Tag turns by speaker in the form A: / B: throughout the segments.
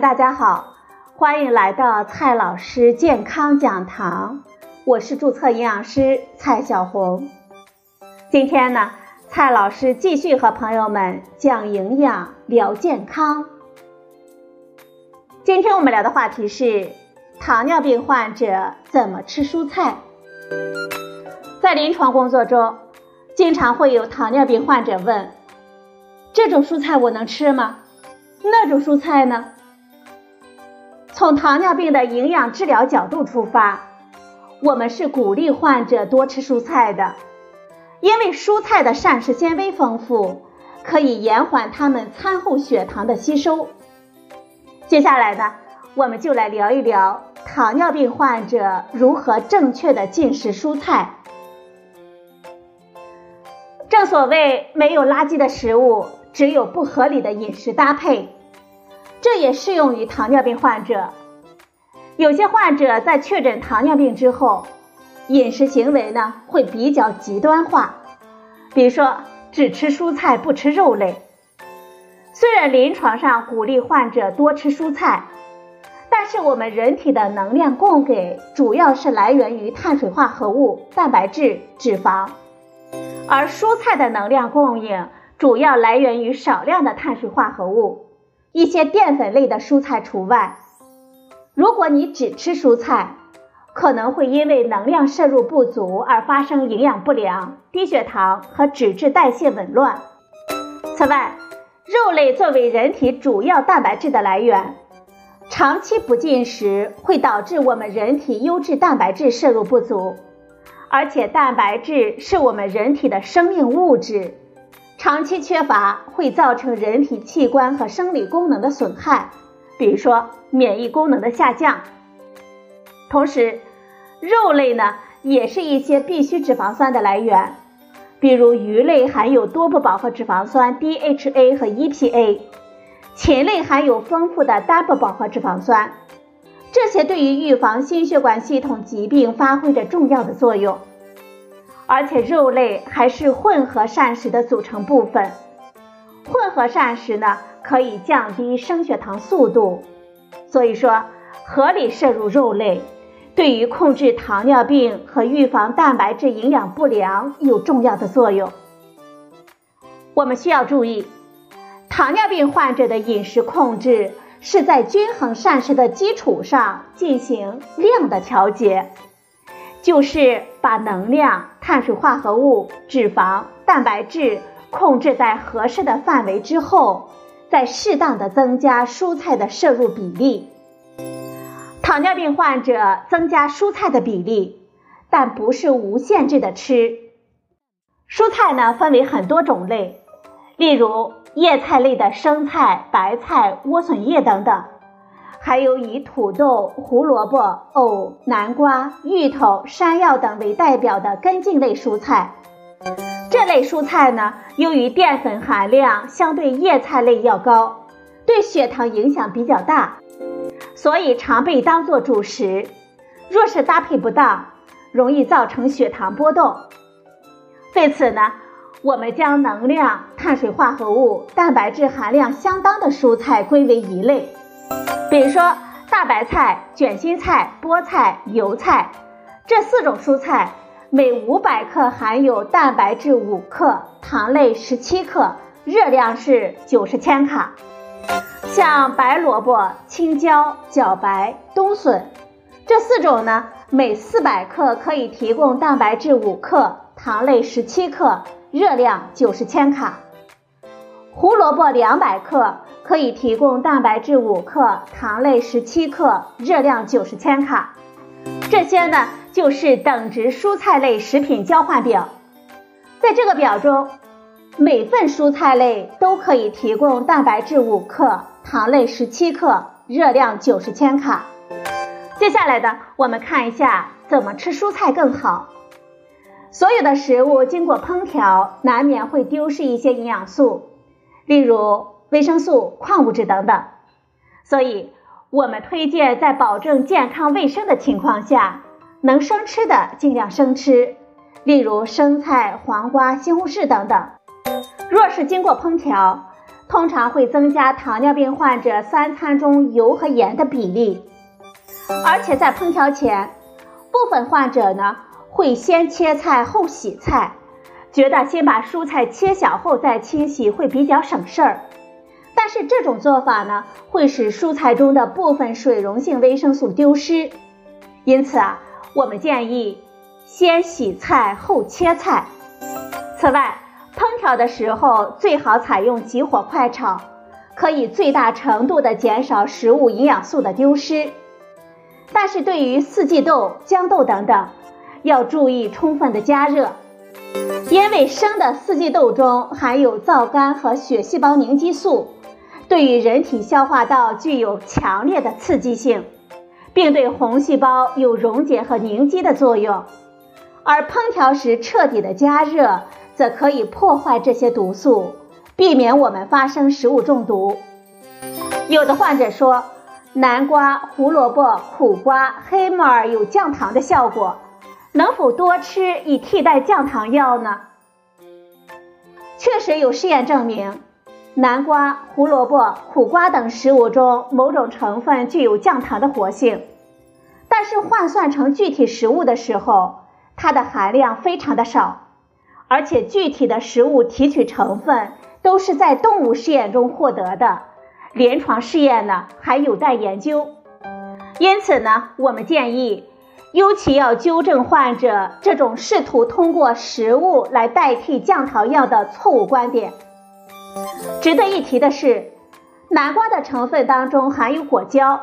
A: 大家好，欢迎来到蔡老师健康讲堂，我是注册营养师蔡小红。今天呢，蔡老师继续和朋友们讲营养、聊健康。今天我们聊的话题是糖尿病患者怎么吃蔬菜。在临床工作中，经常会有糖尿病患者问：这种蔬菜我能吃吗？那种蔬菜呢？从糖尿病的营养治疗角度出发，我们是鼓励患者多吃蔬菜的，因为蔬菜的膳食纤维丰富，可以延缓他们餐后血糖的吸收。接下来呢，我们就来聊一聊糖尿病患者如何正确的进食蔬菜。正所谓，没有垃圾的食物，只有不合理的饮食搭配。这也适用于糖尿病患者。有些患者在确诊糖尿病之后，饮食行为呢会比较极端化，比如说只吃蔬菜不吃肉类。虽然临床上鼓励患者多吃蔬菜，但是我们人体的能量供给主要是来源于碳水化合物、蛋白质、脂肪，而蔬菜的能量供应主要来源于少量的碳水化合物。一些淀粉类的蔬菜除外。如果你只吃蔬菜，可能会因为能量摄入不足而发生营养不良、低血糖和脂质代谢紊乱。此外，肉类作为人体主要蛋白质的来源，长期不进食会导致我们人体优质蛋白质摄入不足，而且蛋白质是我们人体的生命物质。长期缺乏会造成人体器官和生理功能的损害，比如说免疫功能的下降。同时，肉类呢也是一些必需脂肪酸的来源，比如鱼类含有多不饱和脂肪酸 DHA 和 EPA，禽类含有丰富的单不饱和脂肪酸，这些对于预防心血管系统疾病发挥着重要的作用。而且肉类还是混合膳食的组成部分，混合膳食呢可以降低升血糖速度，所以说合理摄入肉类对于控制糖尿病和预防蛋白质营养不良有重要的作用。我们需要注意，糖尿病患者的饮食控制是在均衡膳食的基础上进行量的调节。就是把能量、碳水化合物、脂肪、蛋白质控制在合适的范围之后，再适当的增加蔬菜的摄入比例。糖尿病患者增加蔬菜的比例，但不是无限制的吃。蔬菜呢分为很多种类，例如叶菜类的生菜、白菜、莴笋叶等等。还有以土豆、胡萝卜、藕、南瓜、芋头、山药等为代表的根茎类蔬菜。这类蔬菜呢，由于淀粉含量相对叶菜类要高，对血糖影响比较大，所以常被当做主食。若是搭配不当，容易造成血糖波动。对此呢，我们将能量、碳水化合物、蛋白质含量相当的蔬菜归为一类。比如说大白菜、卷心菜、菠菜、油菜这四种蔬菜，每五百克含有蛋白质五克，糖类十七克，热量是九十千卡。像白萝卜、青椒、茭白、冬笋这四种呢，每四百克可以提供蛋白质五克，糖类十七克，热量九十千卡。胡萝卜两百克。可以提供蛋白质五克，糖类十七克，热量九十千卡。这些呢，就是等值蔬菜类食品交换表。在这个表中，每份蔬菜类都可以提供蛋白质五克，糖类十七克，热量九十千卡。接下来呢，我们看一下怎么吃蔬菜更好。所有的食物经过烹调，难免会丢失一些营养素，例如。维生素、矿物质等等，所以我们推荐在保证健康卫生的情况下，能生吃的尽量生吃，例如生菜、黄瓜、西红柿等等。若是经过烹调，通常会增加糖尿病患者三餐中油和盐的比例，而且在烹调前，部分患者呢会先切菜后洗菜，觉得先把蔬菜切小后再清洗会比较省事儿。但是这种做法呢，会使蔬菜中的部分水溶性维生素丢失，因此啊，我们建议先洗菜后切菜。此外，烹调的时候最好采用急火快炒，可以最大程度的减少食物营养素的丢失。但是对于四季豆、豇豆等等，要注意充分的加热，因为生的四季豆中含有皂苷和血细胞凝集素。对于人体消化道具有强烈的刺激性，并对红细胞有溶解和凝集的作用，而烹调时彻底的加热则可以破坏这些毒素，避免我们发生食物中毒。有的患者说，南瓜、胡萝卜、苦瓜、黑木耳有降糖的效果，能否多吃以替代降糖药呢？确实有试验证明。南瓜、胡萝卜、苦瓜等食物中某种成分具有降糖的活性，但是换算成具体食物的时候，它的含量非常的少，而且具体的食物提取成分都是在动物试验中获得的，临床试验呢还有待研究。因此呢，我们建议，尤其要纠正患者这种试图通过食物来代替降糖药的错误观点。值得一提的是，南瓜的成分当中含有果胶，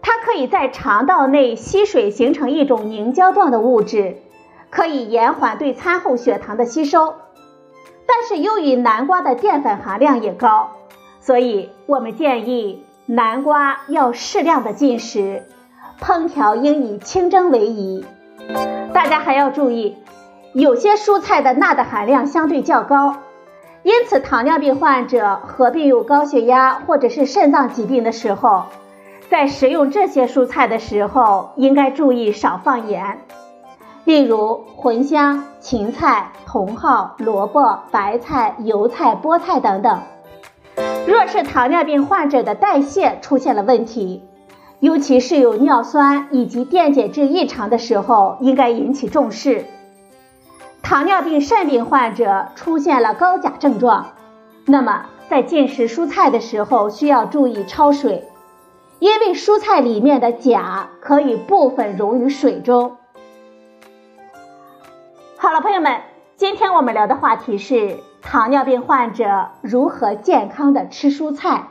A: 它可以在肠道内吸水，形成一种凝胶状的物质，可以延缓对餐后血糖的吸收。但是由于南瓜的淀粉含量也高，所以我们建议南瓜要适量的进食，烹调应以清蒸为宜。大家还要注意，有些蔬菜的钠的含量相对较高。因此，糖尿病患者合并有高血压或者是肾脏疾病的时候，在食用这些蔬菜的时候，应该注意少放盐。例如，茴香、芹菜、茼蒿、萝卜、白菜、油菜、菠菜等等。若是糖尿病患者的代谢出现了问题，尤其是有尿酸以及电解质异常的时候，应该引起重视。糖尿病肾病患者出现了高钾症状，那么在进食蔬菜的时候需要注意焯水，因为蔬菜里面的钾可以部分溶于水中。好了，朋友们，今天我们聊的话题是糖尿病患者如何健康的吃蔬菜。